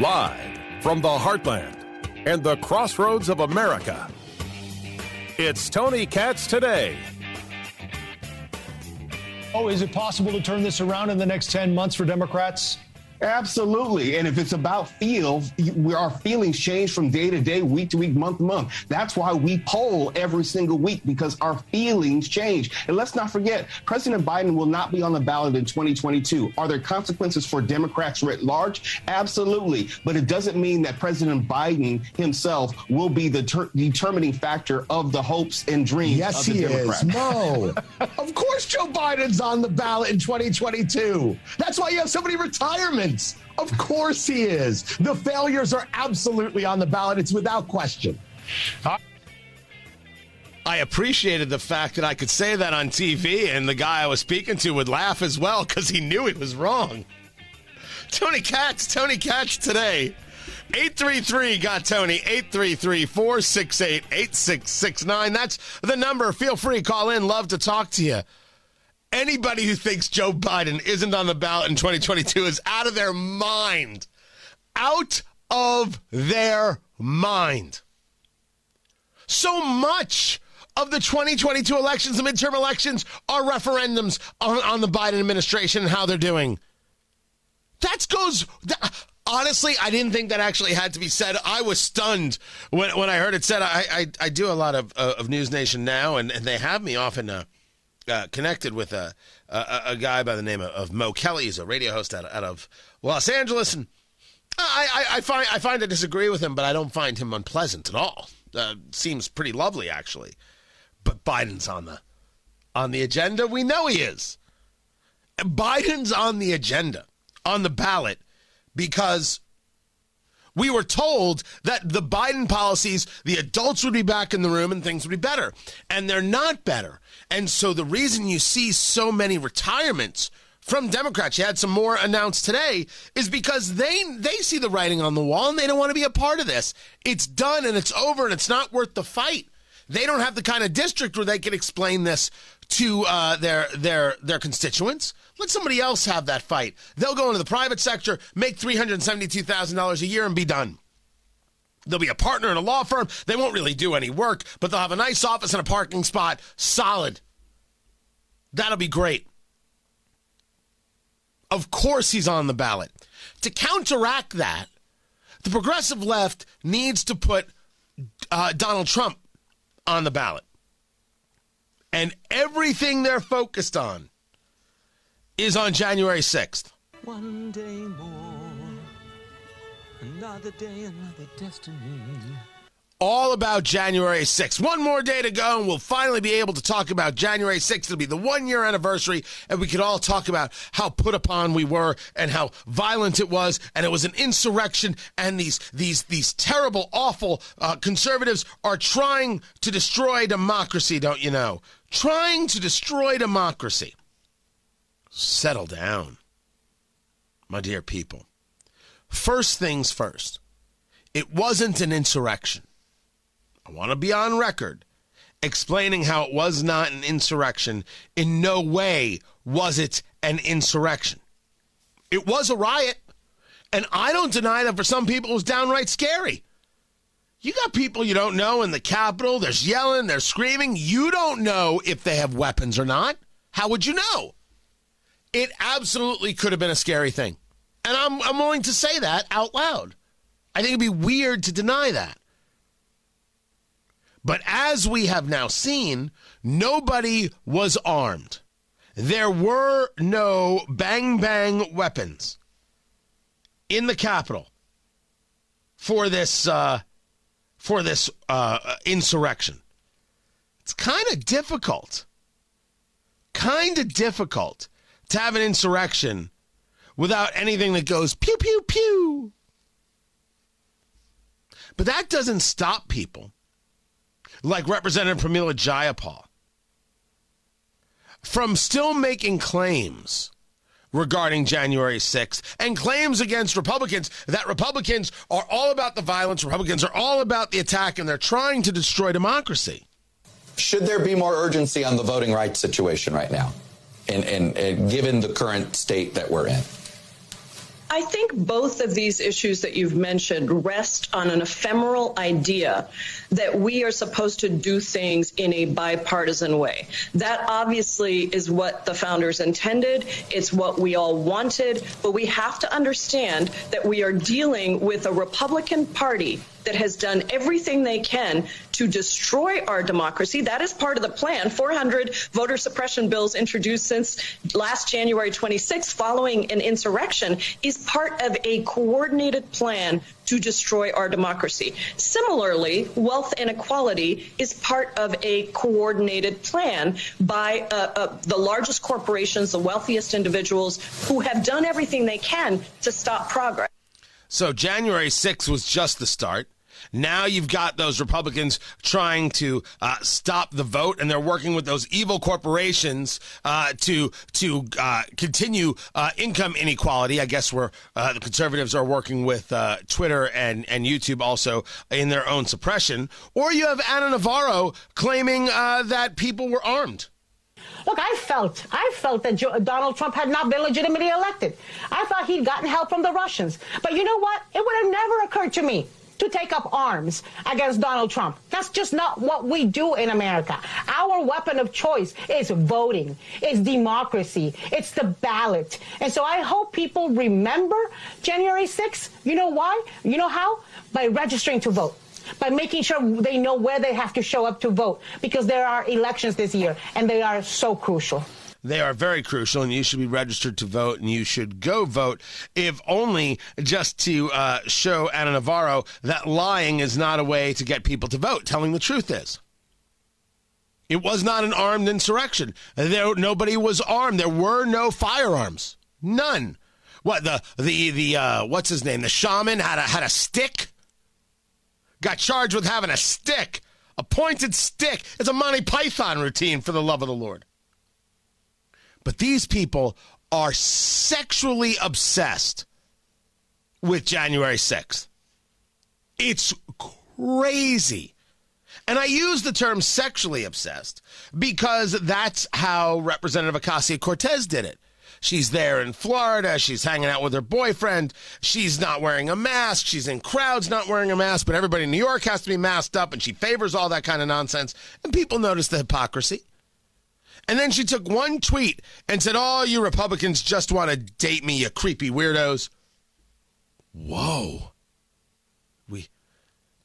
Live from the heartland and the crossroads of America, it's Tony Katz today. Oh, is it possible to turn this around in the next 10 months for Democrats? Absolutely. And if it's about feel, we our feelings change from day to day, week to week, month to month. That's why we poll every single week because our feelings change. And let's not forget, President Biden will not be on the ballot in 2022. Are there consequences for Democrats writ large? Absolutely. But it doesn't mean that President Biden himself will be the ter- determining factor of the hopes and dreams yes, of the he Democrats. is. No. of course Joe Biden's on the ballot in 2022. That's why you have so many retirements. Of course he is. The failures are absolutely on the ballot. It's without question. I appreciated the fact that I could say that on TV and the guy I was speaking to would laugh as well because he knew he was wrong. Tony Katz, Tony Katz today. 833 got Tony, 833 468 8669. That's the number. Feel free, call in. Love to talk to you anybody who thinks Joe Biden isn't on the ballot in 2022 is out of their mind. Out of their mind. So much of the 2022 elections, the midterm elections, are referendums on, on the Biden administration and how they're doing. That goes. That, honestly, I didn't think that actually had to be said. I was stunned when, when I heard it said. I, I, I do a lot of, uh, of News Nation now, and, and they have me often. Uh, uh, connected with a, a, a guy by the name of, of, Mo Kelly. He's a radio host out, out of Los Angeles, and I, I, I, find I find I disagree with him, but I don't find him unpleasant at all. Uh, seems pretty lovely, actually. But Biden's on the on the agenda. We know he is. Biden's on the agenda, on the ballot, because we were told that the Biden policies, the adults would be back in the room and things would be better. And they're not better. And so the reason you see so many retirements from Democrats, you had some more announced today, is because they they see the writing on the wall and they don't want to be a part of this. It's done and it's over and it's not worth the fight. They don't have the kind of district where they can explain this to uh, their their their constituents. Let somebody else have that fight. They'll go into the private sector, make three hundred seventy-two thousand dollars a year, and be done. They'll be a partner in a law firm. They won't really do any work, but they'll have a nice office and a parking spot. Solid. That'll be great. Of course, he's on the ballot. To counteract that, the progressive left needs to put uh, Donald Trump on the ballot. And everything they're focused on is on January 6th. One day more, another day, another destiny. All about January 6th. One more day to go, and we'll finally be able to talk about January 6th. It'll be the one year anniversary, and we could all talk about how put upon we were and how violent it was, and it was an insurrection, and these these these terrible, awful uh, conservatives are trying to destroy democracy, don't you know? Trying to destroy democracy. Settle down, my dear people. First things first, it wasn't an insurrection. I want to be on record explaining how it was not an insurrection. In no way was it an insurrection. It was a riot. And I don't deny that for some people it was downright scary. You got people you don't know in the Capitol. There's yelling, they're screaming. You don't know if they have weapons or not. How would you know? It absolutely could have been a scary thing. And I'm, I'm willing to say that out loud. I think it'd be weird to deny that. But as we have now seen, nobody was armed. There were no bang bang weapons in the Capitol for this uh, for this uh, insurrection. It's kind of difficult, kind of difficult to have an insurrection without anything that goes pew pew pew. But that doesn't stop people like Representative Pramila Jayapal from still making claims regarding January 6th and claims against Republicans that Republicans are all about the violence, Republicans are all about the attack, and they're trying to destroy democracy. Should there be more urgency on the voting rights situation right now? and, and, and given the current state that we're in? I think both of these issues that you've mentioned rest on an ephemeral idea that we are supposed to do things in a bipartisan way. That obviously is what the founders intended. It's what we all wanted. But we have to understand that we are dealing with a Republican Party that has done everything they can to destroy our democracy. That is part of the plan. 400 voter suppression bills introduced since last January 26th following an insurrection is part of a coordinated plan to destroy our democracy. Similarly, wealth inequality is part of a coordinated plan by uh, uh, the largest corporations, the wealthiest individuals who have done everything they can to stop progress. So January 6th was just the start. Now you've got those Republicans trying to uh, stop the vote, and they're working with those evil corporations uh, to to uh, continue uh, income inequality. I guess where uh, the conservatives are working with uh, Twitter and and YouTube also in their own suppression. Or you have Ana Navarro claiming that people were armed. Look, I felt, I felt that Donald Trump had not been legitimately elected. I thought he'd gotten help from the Russians. But you know what? It would have never occurred to me to take up arms against Donald Trump. That's just not what we do in America. Our weapon of choice is voting, it's democracy, it's the ballot. And so I hope people remember January 6th. You know why? You know how? By registering to vote by making sure they know where they have to show up to vote because there are elections this year and they are so crucial. They are very crucial, and you should be registered to vote, and you should go vote, if only just to uh, show Ana Navarro that lying is not a way to get people to vote. Telling the truth is. It was not an armed insurrection. There, nobody was armed. There were no firearms. None. What the the the uh, what's his name? The shaman had a had a stick. Got charged with having a stick, a pointed stick. It's a Monty Python routine for the love of the Lord. But these people are sexually obsessed with January 6th. It's crazy. And I use the term sexually obsessed because that's how Representative Ocasio Cortez did it. She's there in Florida. She's hanging out with her boyfriend. She's not wearing a mask. She's in crowds not wearing a mask, but everybody in New York has to be masked up, and she favors all that kind of nonsense. And people notice the hypocrisy. And then she took one tweet and said, Oh, you Republicans just want to date me, you creepy weirdos. Whoa. We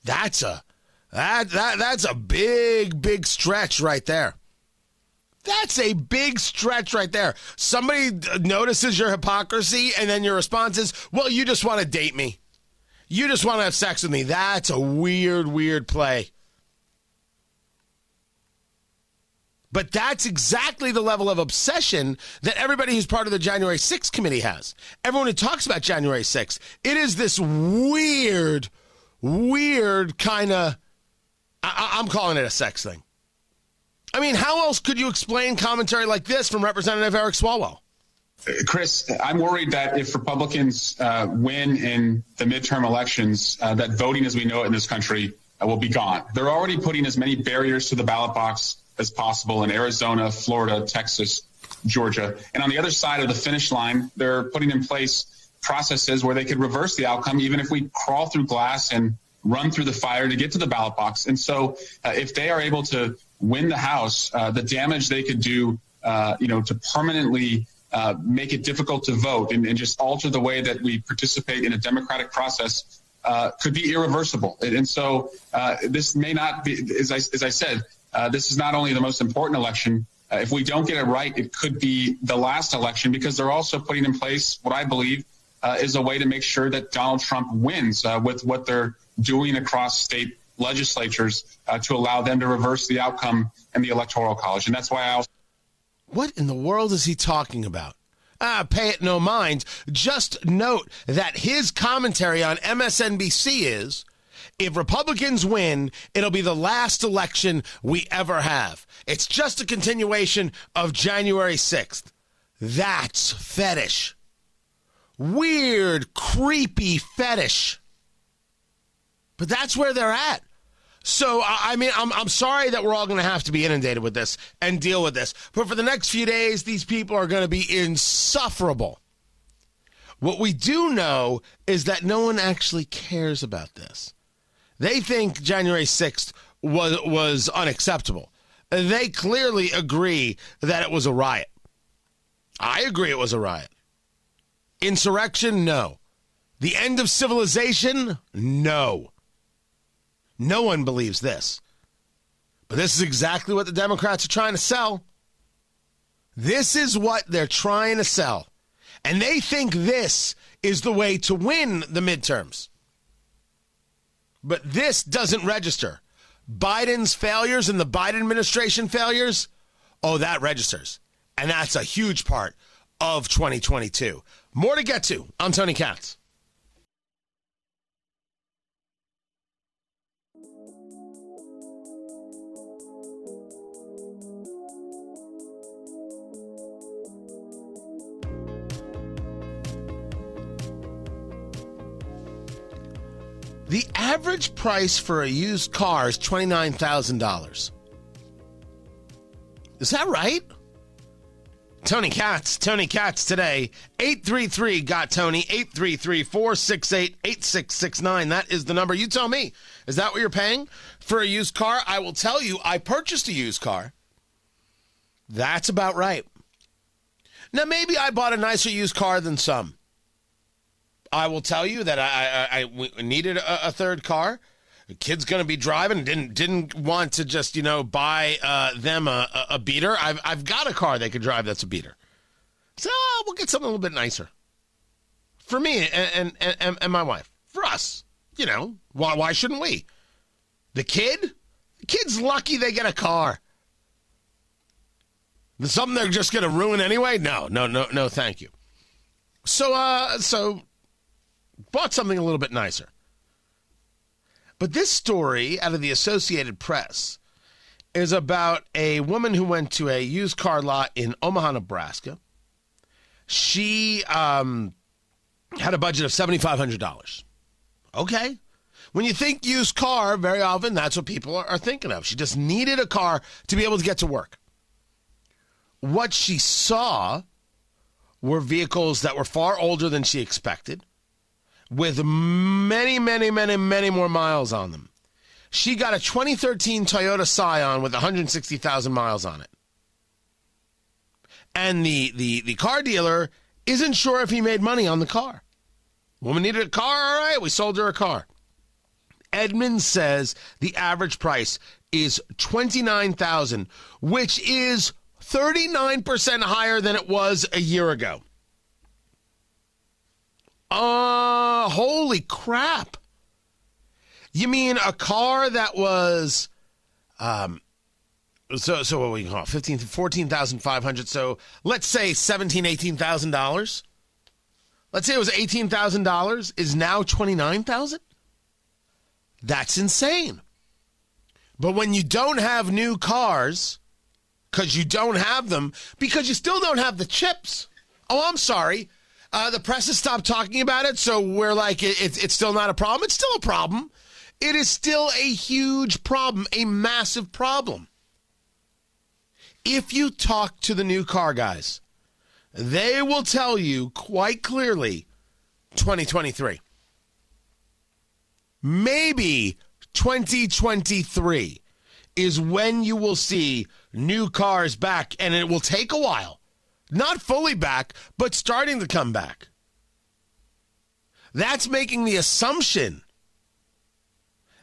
that's a that that that's a big, big stretch right there. That's a big stretch right there. Somebody notices your hypocrisy, and then your response is, Well, you just want to date me. You just want to have sex with me. That's a weird, weird play. But that's exactly the level of obsession that everybody who's part of the January 6th committee has. Everyone who talks about January 6th, it is this weird, weird kind of, I- I'm calling it a sex thing. I mean, how else could you explain commentary like this from Representative Eric Swalwell? Chris, I'm worried that if Republicans uh, win in the midterm elections, uh, that voting as we know it in this country uh, will be gone. They're already putting as many barriers to the ballot box as possible in Arizona, Florida, Texas, Georgia. And on the other side of the finish line, they're putting in place processes where they could reverse the outcome, even if we crawl through glass and run through the fire to get to the ballot box. And so, uh, if they are able to win the House, uh, the damage they could do, uh, you know, to permanently uh, make it difficult to vote and, and, just alter the way that we participate in a democratic process uh, could be irreversible. And, and so, uh, this may not be, as I, as I said, uh, this is not only the most important election. If we don't get it right, it could be the last election because they're also putting in place what I believe is a way to make sure that Donald Trump wins with what they're doing across state legislatures uh, to allow them to reverse the outcome in the electoral college. And that's why I also. What in the world is he talking about? Ah, pay it no mind. Just note that his commentary on MSNBC is if Republicans win, it'll be the last election we ever have. It's just a continuation of January 6th. That's fetish. Weird, creepy fetish. But that's where they're at. So I mean, I'm I'm sorry that we're all going to have to be inundated with this and deal with this. But for the next few days, these people are going to be insufferable. What we do know is that no one actually cares about this. They think January 6th was was unacceptable. They clearly agree that it was a riot. I agree it was a riot. Insurrection? No. The end of civilization? No. No one believes this. But this is exactly what the Democrats are trying to sell. This is what they're trying to sell. And they think this is the way to win the midterms. But this doesn't register. Biden's failures and the Biden administration failures, oh, that registers. And that's a huge part of 2022. More to get to. I'm Tony Katz. The average price for a used car is $29,000. Is that right? Tony Katz, Tony Katz today. 833 got Tony, 833 468 8669. That is the number. You tell me. Is that what you're paying for a used car? I will tell you, I purchased a used car. That's about right. Now, maybe I bought a nicer used car than some. I will tell you that I, I, I needed a, a, third car. The kid's going to be driving. Didn't didn't want to just you know buy uh, them a, a, beater. I've I've got a car they could drive that's a beater. So oh, we'll get something a little bit nicer for me and, and and, and my wife. For us, you know why why shouldn't we? The kid, the kid's lucky they get a car. Something they're just going to ruin anyway? No, no, no, no. Thank you. So, uh, so bought something a little bit nicer. But this story out of the Associated Press is about a woman who went to a used car lot in Omaha, Nebraska. She um, had a budget of $7,500. Okay. When you think used car, very often that's what people are thinking of. She just needed a car to be able to get to work. What she saw were vehicles that were far older than she expected with many, many, many, many more miles on them. She got a 2013 Toyota Scion with 160,000 miles on it. And the, the, the car dealer isn't sure if he made money on the car. Woman needed a car, all right, we sold her a car. Edmunds says the average price is 29,000, which is 39% higher than it was a year ago. Uh, holy crap. You mean a car that was, um, so, so what we call 15, 14,500. So let's say 17, 18,000 dollars. Let's say it was $18,000 is now 29,000. That's insane. But when you don't have new cars, because you don't have them, because you still don't have the chips. Oh, I'm sorry. Uh, the press has stopped talking about it, so we're like, it, it's, it's still not a problem. It's still a problem. It is still a huge problem, a massive problem. If you talk to the new car guys, they will tell you quite clearly 2023. Maybe 2023 is when you will see new cars back, and it will take a while. Not fully back, but starting to come back. That's making the assumption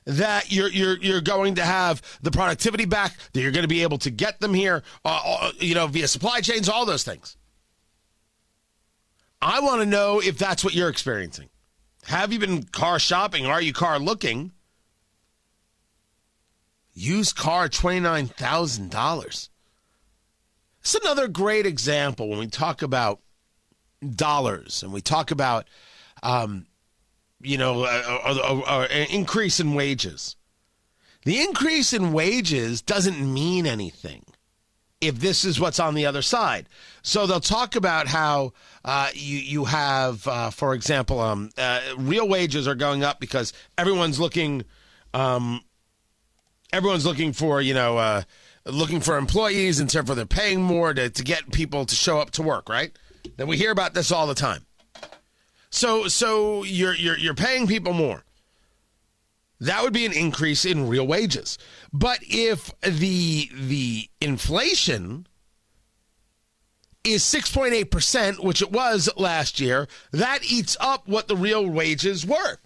that you're you're you're going to have the productivity back, that you're going to be able to get them here, uh, uh, you know, via supply chains, all those things. I want to know if that's what you're experiencing. Have you been car shopping? Are you car looking? Used car twenty nine thousand dollars. It's another great example when we talk about dollars and we talk about, um, you know, an increase in wages. The increase in wages doesn't mean anything if this is what's on the other side. So they'll talk about how uh, you you have, uh, for example, um, uh, real wages are going up because everyone's looking um, everyone's looking for, you know, uh, looking for employees and therefore they're paying more to, to get people to show up to work, right? Then we hear about this all the time. So so you're you're you're paying people more. That would be an increase in real wages. But if the the inflation is 6.8%, which it was last year, that eats up what the real wages were.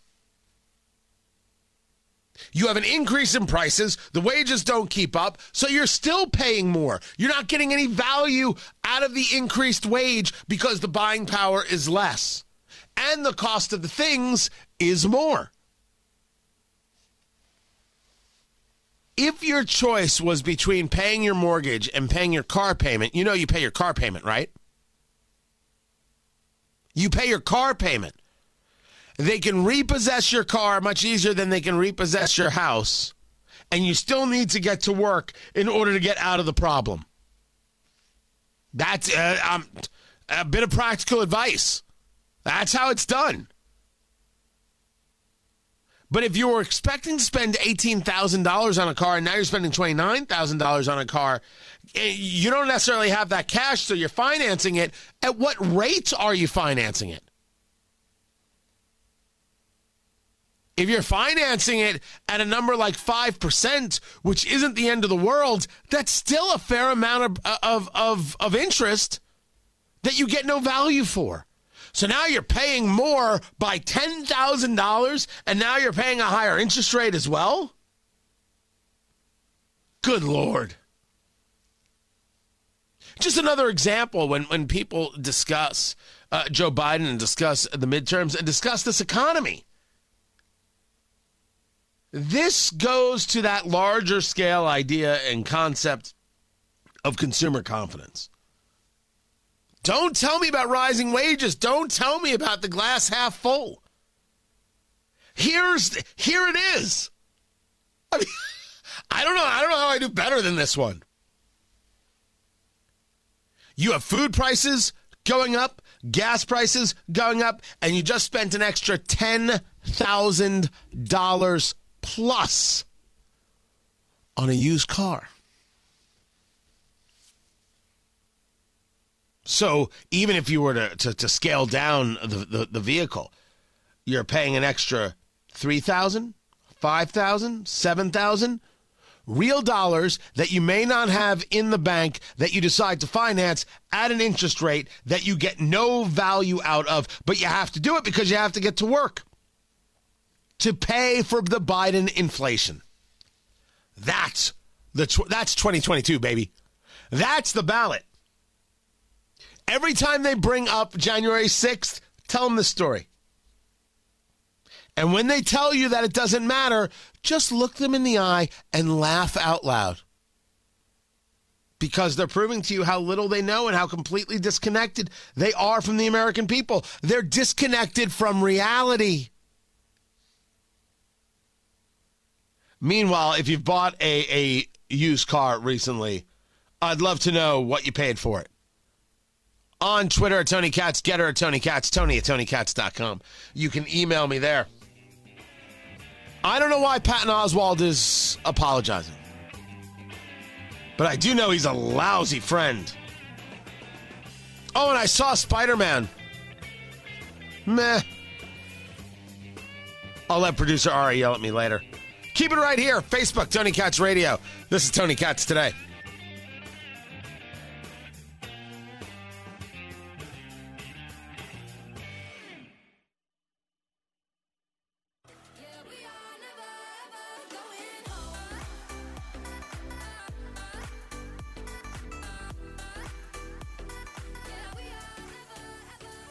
You have an increase in prices, the wages don't keep up, so you're still paying more. You're not getting any value out of the increased wage because the buying power is less. And the cost of the things is more. if your choice was between paying your mortgage and paying your car payment, you know you pay your car payment, right? You pay your car payment. They can repossess your car much easier than they can repossess your house. And you still need to get to work in order to get out of the problem. That's uh, um, a bit of practical advice. That's how it's done. But if you were expecting to spend $18,000 on a car and now you're spending $29,000 on a car, eh, you don't necessarily have that cash, so you're financing it. At what rate are you financing it? If you're financing it at a number like 5%, which isn't the end of the world, that's still a fair amount of, of, of, of interest that you get no value for. So now you're paying more by $10,000 and now you're paying a higher interest rate as well? Good Lord. Just another example when, when people discuss uh, Joe Biden and discuss the midterms and discuss this economy. This goes to that larger scale idea and concept of consumer confidence. Don't tell me about rising wages. Don't tell me about the glass half full. Here's here it is. I mean, I don't know. I don't know how I do better than this one. You have food prices going up, gas prices going up, and you just spent an extra $10,000 plus on a used car. So even if you were to, to, to scale down the, the, the, vehicle, you're paying an extra 3000 5000 7000 real dollars that you may not have in the bank that you decide to finance at an interest rate that you get no value out of, but you have to do it because you have to get to work to pay for the Biden inflation. That's the tw- that's 2022, baby. That's the ballot. Every time they bring up January 6th, tell them the story. And when they tell you that it doesn't matter, just look them in the eye and laugh out loud. Because they're proving to you how little they know and how completely disconnected they are from the American people. They're disconnected from reality. Meanwhile, if you've bought a, a used car recently, I'd love to know what you paid for it on Twitter at Tony Katz, GETTR at Tony Katz, Tony at TonyKatz.com. You can email me there. I don't know why Patton Oswalt is apologizing, but I do know he's a lousy friend. Oh, and I saw Spider Man. Meh. I'll let producer Ari yell at me later. Keep it right here. Facebook, Tony Katz Radio. This is Tony Katz today.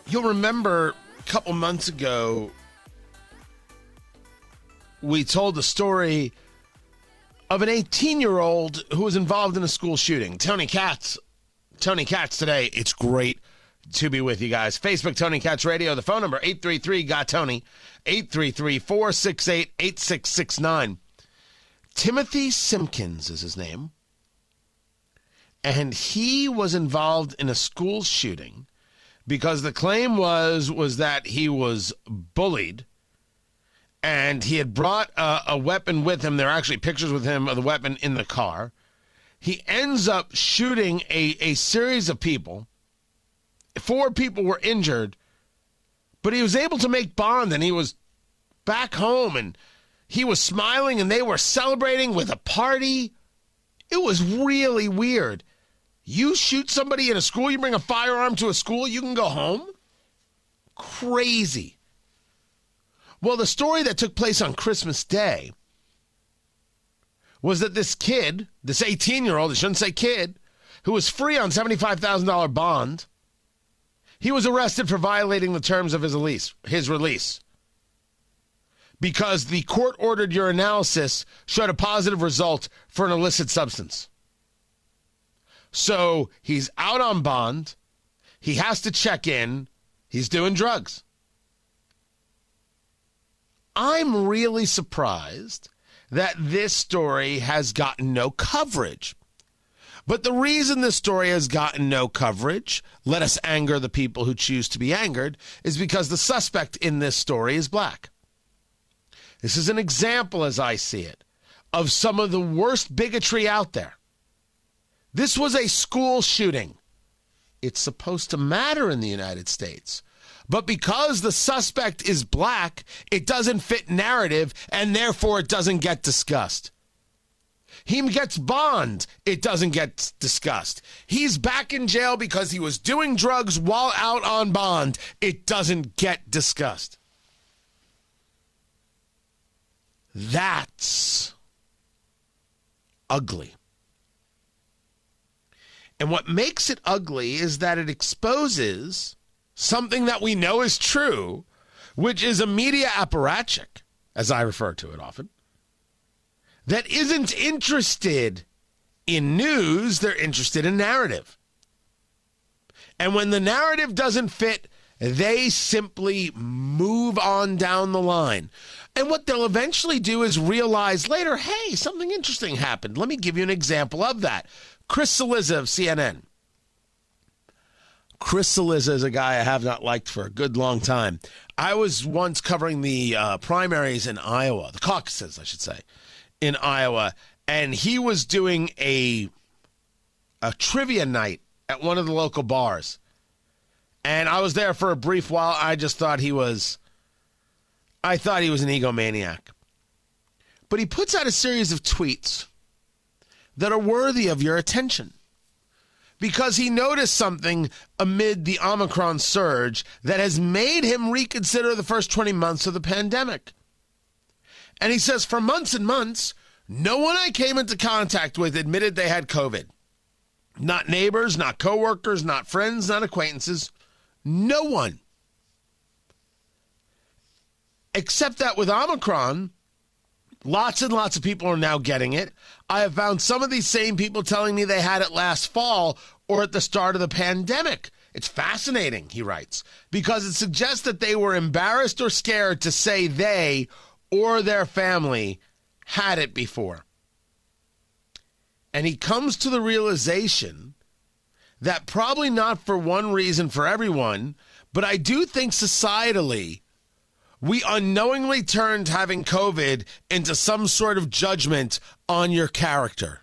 You'll remember a couple months ago, we told the story of an 18 year old who was involved in a school shooting. Tony Katz. Tony Katz today. It's great to be with you guys. Facebook, Tony Katz Radio. The phone number, 833 Got Tony, 833 468 8669. Timothy Simpkins is his name. And he was involved in a school shooting because the claim was was that he was bullied and he had brought a, a weapon with him. There are actually pictures with him of the weapon in the car. He ends up shooting a, a series of people. Four people were injured, but he was able to make bond and he was back home and he was smiling and they were celebrating with a party. It was really weird. You shoot somebody in a school, you bring a firearm to a school, you can go home? Crazy. Well, the story that took place on Christmas Day was that this kid, this 18 year old, I shouldn't say kid, who was free on $75,000 bond, he was arrested for violating the terms of his release, his release. Because the court ordered urinalysis showed a positive result for an illicit substance. So he's out on bond. He has to check in. He's doing drugs. I'm really surprised that this story has gotten no coverage. But the reason this story has gotten no coverage, let us anger the people who choose to be angered, is because the suspect in this story is black. This is an example, as I see it, of some of the worst bigotry out there. This was a school shooting. It's supposed to matter in the United States. But because the suspect is black, it doesn't fit narrative and therefore it doesn't get discussed. He gets bond, it doesn't get discussed. He's back in jail because he was doing drugs while out on bond, it doesn't get discussed. That's ugly. And what makes it ugly is that it exposes something that we know is true, which is a media apparatchik, as I refer to it often, that isn't interested in news, they're interested in narrative. And when the narrative doesn't fit, they simply move on down the line. And what they'll eventually do is realize later, hey, something interesting happened. Let me give you an example of that. Chris Cillizza of CNN Chris Cillizza is a guy I have not liked for a good long time. I was once covering the uh, primaries in Iowa, the caucuses, I should say, in Iowa, and he was doing a a trivia night at one of the local bars. And I was there for a brief while. I just thought he was I thought he was an egomaniac. But he puts out a series of tweets that are worthy of your attention because he noticed something amid the Omicron surge that has made him reconsider the first 20 months of the pandemic. And he says, for months and months, no one I came into contact with admitted they had COVID. Not neighbors, not coworkers, not friends, not acquaintances. No one. Except that with Omicron, Lots and lots of people are now getting it. I have found some of these same people telling me they had it last fall or at the start of the pandemic. It's fascinating, he writes, because it suggests that they were embarrassed or scared to say they or their family had it before. And he comes to the realization that probably not for one reason for everyone, but I do think societally, we unknowingly turned having COVID into some sort of judgment on your character.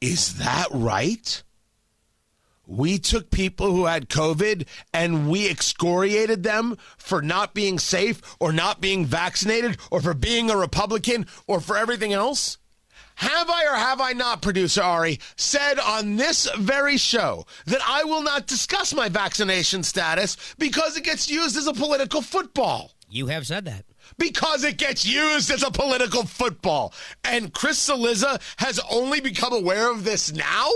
Is that right? We took people who had COVID and we excoriated them for not being safe or not being vaccinated or for being a Republican or for everything else? Have I or have I not, producer Ari, said on this very show that I will not discuss my vaccination status because it gets used as a political football? You have said that. Because it gets used as a political football. And Chris Cillizza has only become aware of this now?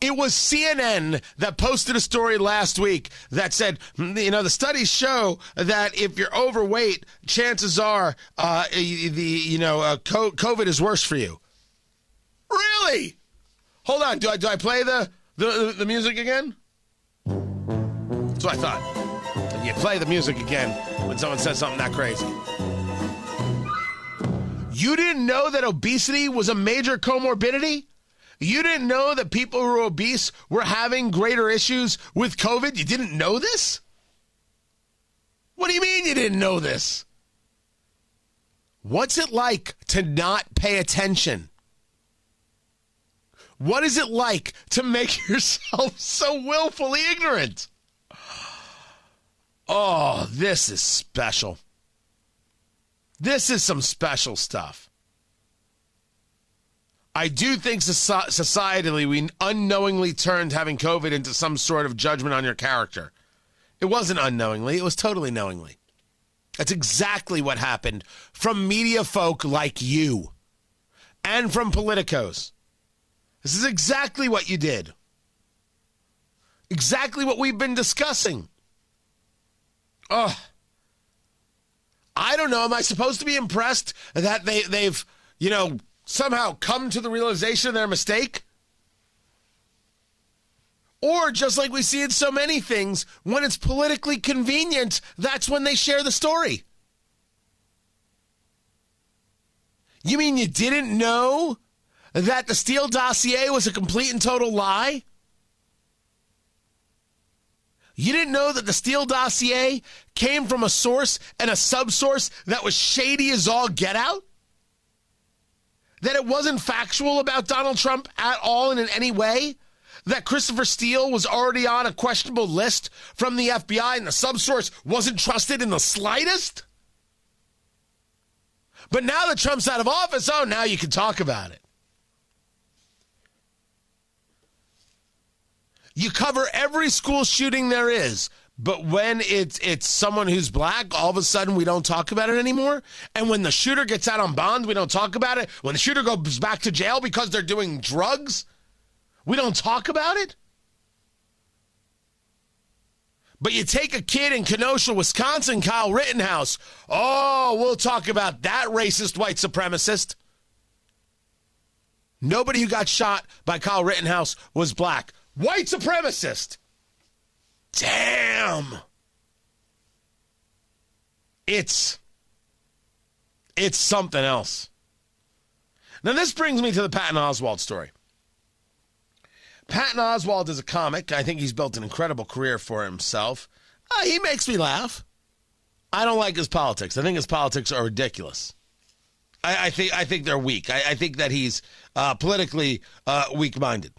It was CNN that posted a story last week that said, hmm, you know, the studies show that if you're overweight, chances are uh, the you know uh, COVID is worse for you. Really? Hold on. Do I do I play the the, the music again? That's what I thought. You play the music again when someone says something that crazy. You didn't know that obesity was a major comorbidity? You didn't know that people who are obese were having greater issues with COVID? You didn't know this? What do you mean you didn't know this? What's it like to not pay attention? What is it like to make yourself so willfully ignorant? Oh, this is special. This is some special stuff. I do think societally we unknowingly turned having COVID into some sort of judgment on your character. It wasn't unknowingly, it was totally knowingly. That's exactly what happened from media folk like you and from politicos. This is exactly what you did. Exactly what we've been discussing. Oh. I don't know. Am I supposed to be impressed that they, they've, you know, somehow come to the realization of their mistake? Or just like we see in so many things, when it's politically convenient, that's when they share the story. You mean you didn't know that the Steele dossier was a complete and total lie? You didn't know that the Steele dossier came from a source and a subsource that was shady as all get out? That it wasn't factual about Donald Trump at all and in any way? That Christopher Steele was already on a questionable list from the FBI and the subsource wasn't trusted in the slightest? But now that Trump's out of office, oh, now you can talk about it. You cover every school shooting there is. But when it's it's someone who's black, all of a sudden we don't talk about it anymore. And when the shooter gets out on bond, we don't talk about it. When the shooter goes back to jail because they're doing drugs, we don't talk about it. But you take a kid in Kenosha, Wisconsin, Kyle Rittenhouse. Oh, we'll talk about that racist white supremacist. Nobody who got shot by Kyle Rittenhouse was black. White supremacist. Damn. It's it's something else. Now this brings me to the Patton Oswalt story. Patton Oswalt is a comic. I think he's built an incredible career for himself. Uh, he makes me laugh. I don't like his politics. I think his politics are ridiculous. I, I think I think they're weak. I, I think that he's uh, politically uh, weak-minded.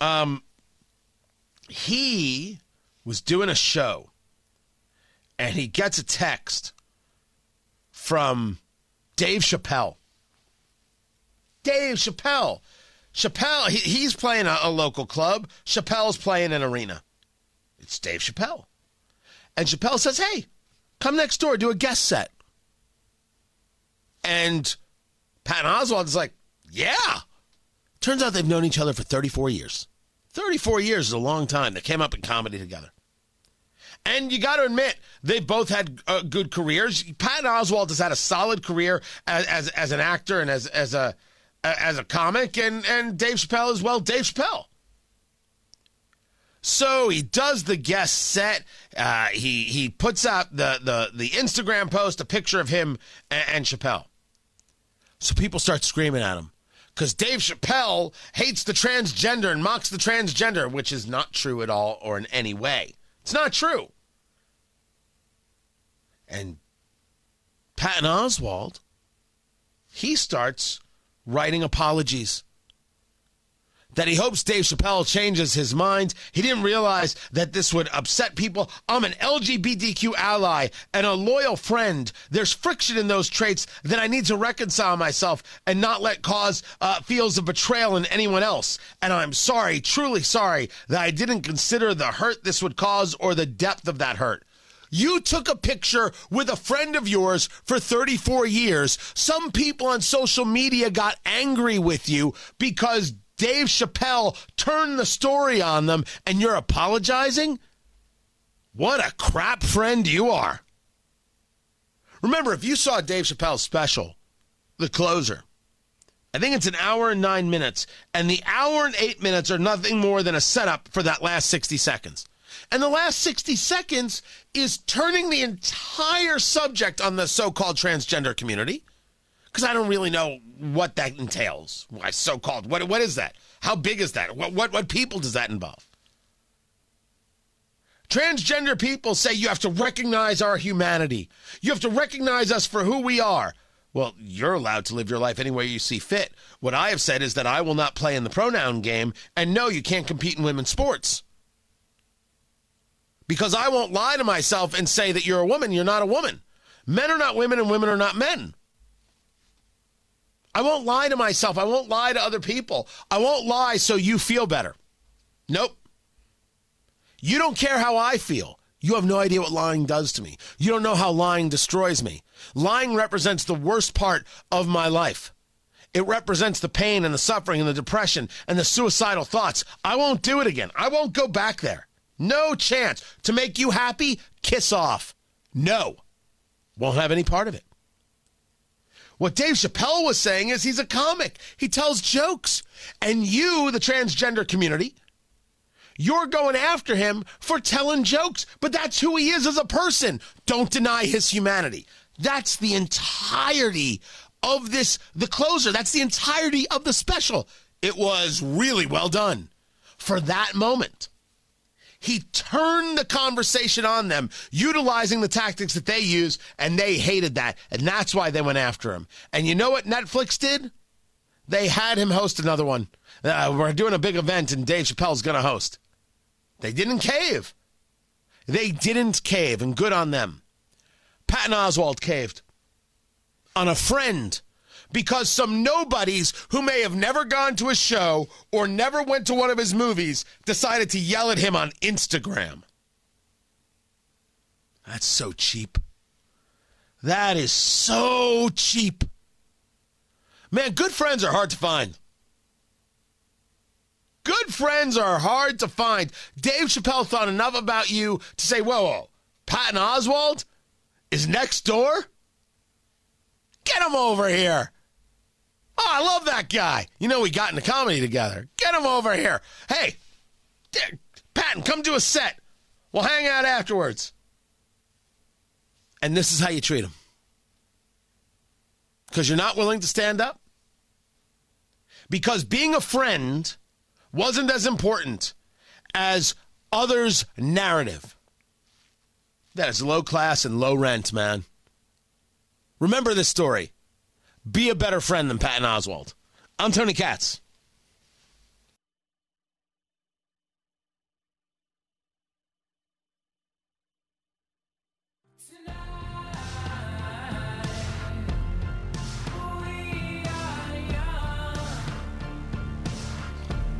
Um, he was doing a show and he gets a text from Dave Chappelle. Dave Chappelle. Chappelle, he, he's playing a, a local club. Chappelle's playing an arena. It's Dave Chappelle. And Chappelle says, hey, come next door, do a guest set. And Patton Oswalt is like, yeah. Turns out they've known each other for 34 years. 34 years is a long time. They came up in comedy together. And you got to admit, they both had uh, good careers. Patton Oswalt has had a solid career as, as, as an actor and as, as, a, as a comic, and, and Dave Chappelle as well. Dave Chappelle. So he does the guest set. Uh, he he puts out the, the the Instagram post, a picture of him and, and Chappelle. So people start screaming at him because Dave Chappelle hates the transgender and mocks the transgender, which is not true at all or in any way. It's not true. And Patton Oswalt, he starts writing apologies that he hopes Dave Chappelle changes his mind. He didn't realize that this would upset people. I'm an LGBTQ ally and a loyal friend. There's friction in those traits that I need to reconcile myself and not let cause uh, feels of betrayal in anyone else. And I'm sorry, truly sorry, that I didn't consider the hurt this would cause or the depth of that hurt. You took a picture with a friend of yours for 34 years. Some people on social media got angry with you because Dave Chappelle turned the story on them and you're apologizing? What a crap friend you are. Remember, if you saw Dave Chappelle's special, The Closer, I think it's an hour and nine minutes, and the hour and eight minutes are nothing more than a setup for that last 60 seconds. And the last 60 seconds is turning the entire subject on the so called transgender community. Because I don't really know what that entails. Why so called? What, what is that? How big is that? What, what, what people does that involve? Transgender people say you have to recognize our humanity. You have to recognize us for who we are. Well, you're allowed to live your life any way you see fit. What I have said is that I will not play in the pronoun game, and no, you can't compete in women's sports. Because I won't lie to myself and say that you're a woman, you're not a woman. Men are not women, and women are not men. I won't lie to myself. I won't lie to other people. I won't lie so you feel better. Nope. You don't care how I feel. You have no idea what lying does to me. You don't know how lying destroys me. Lying represents the worst part of my life. It represents the pain and the suffering and the depression and the suicidal thoughts. I won't do it again. I won't go back there. No chance. To make you happy, kiss off. No. Won't have any part of it. What Dave Chappelle was saying is he's a comic. He tells jokes. And you, the transgender community, you're going after him for telling jokes, but that's who he is as a person. Don't deny his humanity. That's the entirety of this, the closer. That's the entirety of the special. It was really well done for that moment. He turned the conversation on them, utilizing the tactics that they use, and they hated that. And that's why they went after him. And you know what Netflix did? They had him host another one. Uh, we're doing a big event, and Dave Chappelle's going to host. They didn't cave. They didn't cave, and good on them. Patton Oswalt caved on a friend because some nobodies who may have never gone to a show or never went to one of his movies decided to yell at him on Instagram. That's so cheap. That is so cheap. Man, good friends are hard to find. Good friends are hard to find. Dave Chappelle thought enough about you to say, whoa, whoa, Patton Oswalt is next door? Get him over here. Oh, I love that guy. You know, we got into comedy together. Get him over here. Hey, Patton, come do a set. We'll hang out afterwards. And this is how you treat him. Because you're not willing to stand up? Because being a friend wasn't as important as others' narrative. That is low class and low rent, man. Remember this story. Be a better friend than Patton Oswalt. I'm Tony Katz.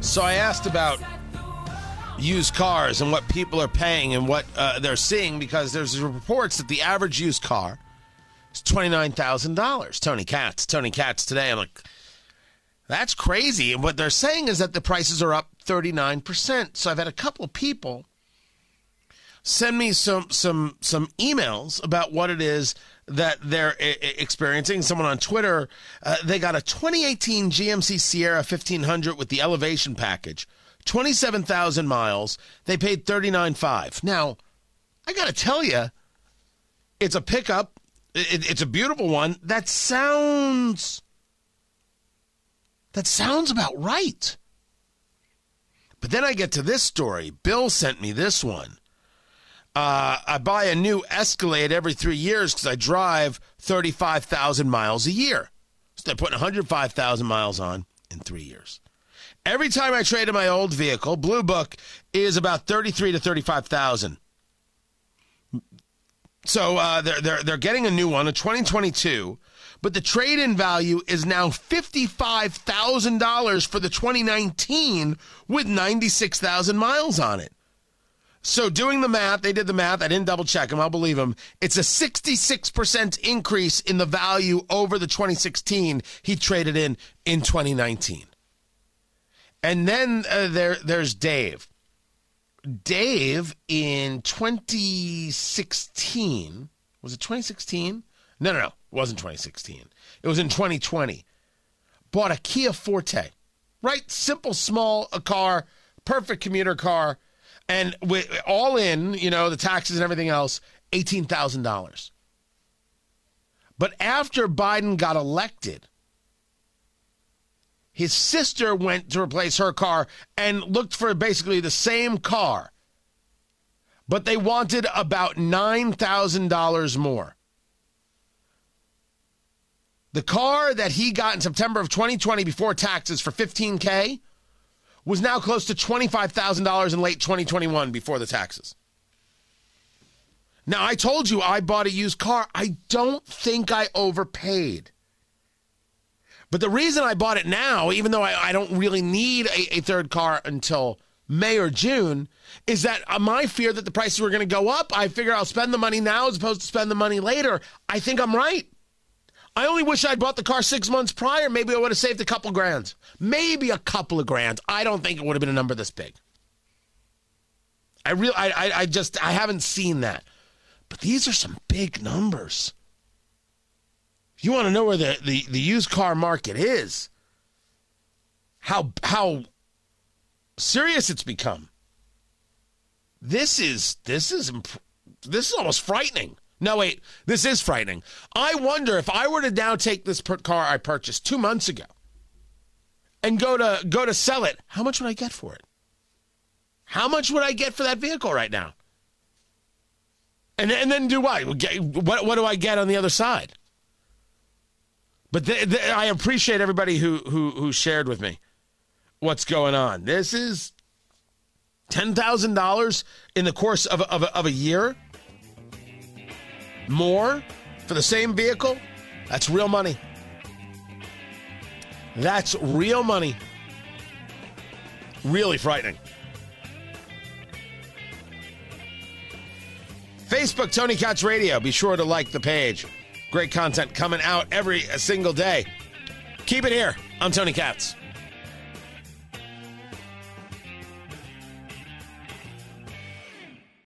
So I asked about used cars and what people are paying and what uh, they're seeing because there's reports that the average used car is $29,000. Tony Katz, Tony Katz today. I'm like, that's crazy. And what they're saying is that the prices are up 39%. So I've had a couple of people send me some some some emails about what it is that they're I- experiencing. Someone on Twitter, uh, they got a 2018 GMC Sierra 1500 with the elevation package, 27,000 miles. They paid 39.5. Now, I got to tell you, it's a pickup. It, it's a beautiful one. That sounds that sounds about right. But then I get to this story. Bill sent me this one. Uh, I buy a new Escalade every three years because I drive 35,000 miles a year. So they're putting 105,000 miles on in three years. Every time I trade in my old vehicle, Blue Book is about 33 to 35,000. So uh, they're, they're, they're getting a new one, a 2022, but the trade in value is now $55,000 for the 2019 with 96,000 miles on it. So doing the math, they did the math. I didn't double check them. I'll believe them. It's a 66% increase in the value over the 2016 he traded in in 2019. And then uh, there there's Dave. Dave in 2016, was it 2016? No, no, no. It wasn't 2016. It was in 2020. Bought a Kia Forte. Right? Simple, small, a car, perfect commuter car And with all in, you know, the taxes and everything else, $18,000. But after Biden got elected, his sister went to replace her car and looked for basically the same car, but they wanted about $9,000 more. The car that he got in September of 2020 before taxes for 15K was now close to $25,000 in late 2021 before the taxes. Now, I told you I bought a used car. I don't think I overpaid. But the reason I bought it now, even though I, I don't really need a, a, third car until May or June, is that uh, my fear that the prices were going to go up. I figure I'll spend the money now as opposed to spend the money later. I think I'm right. I only wish I'd bought the car six months prior. Maybe I would have saved a couple of grand. Maybe a couple of grand. I don't think it would have been a number this big. I real I, I, I just I haven't seen that. But these are some big numbers. You want to know where the, the, the used car market is, how how serious it's become. This is this is this is almost frightening. No, wait, this is frightening. I wonder if I were to now take this car I purchased two months ago and go to go to sell it, how much would I get for it? How much would I get for that vehicle right now? And and then do what? What what do I get on the other side? But I appreciate everybody who who who shared with me what's going on. This is ten thousand dollars in the course of of, of a year more for the same vehicle, that's real money. That's real money. Really frightening. Facebook, Tony Katz Radio. Be sure to like the page. Great content coming out every single day. Keep it here. I'm Tony Katz.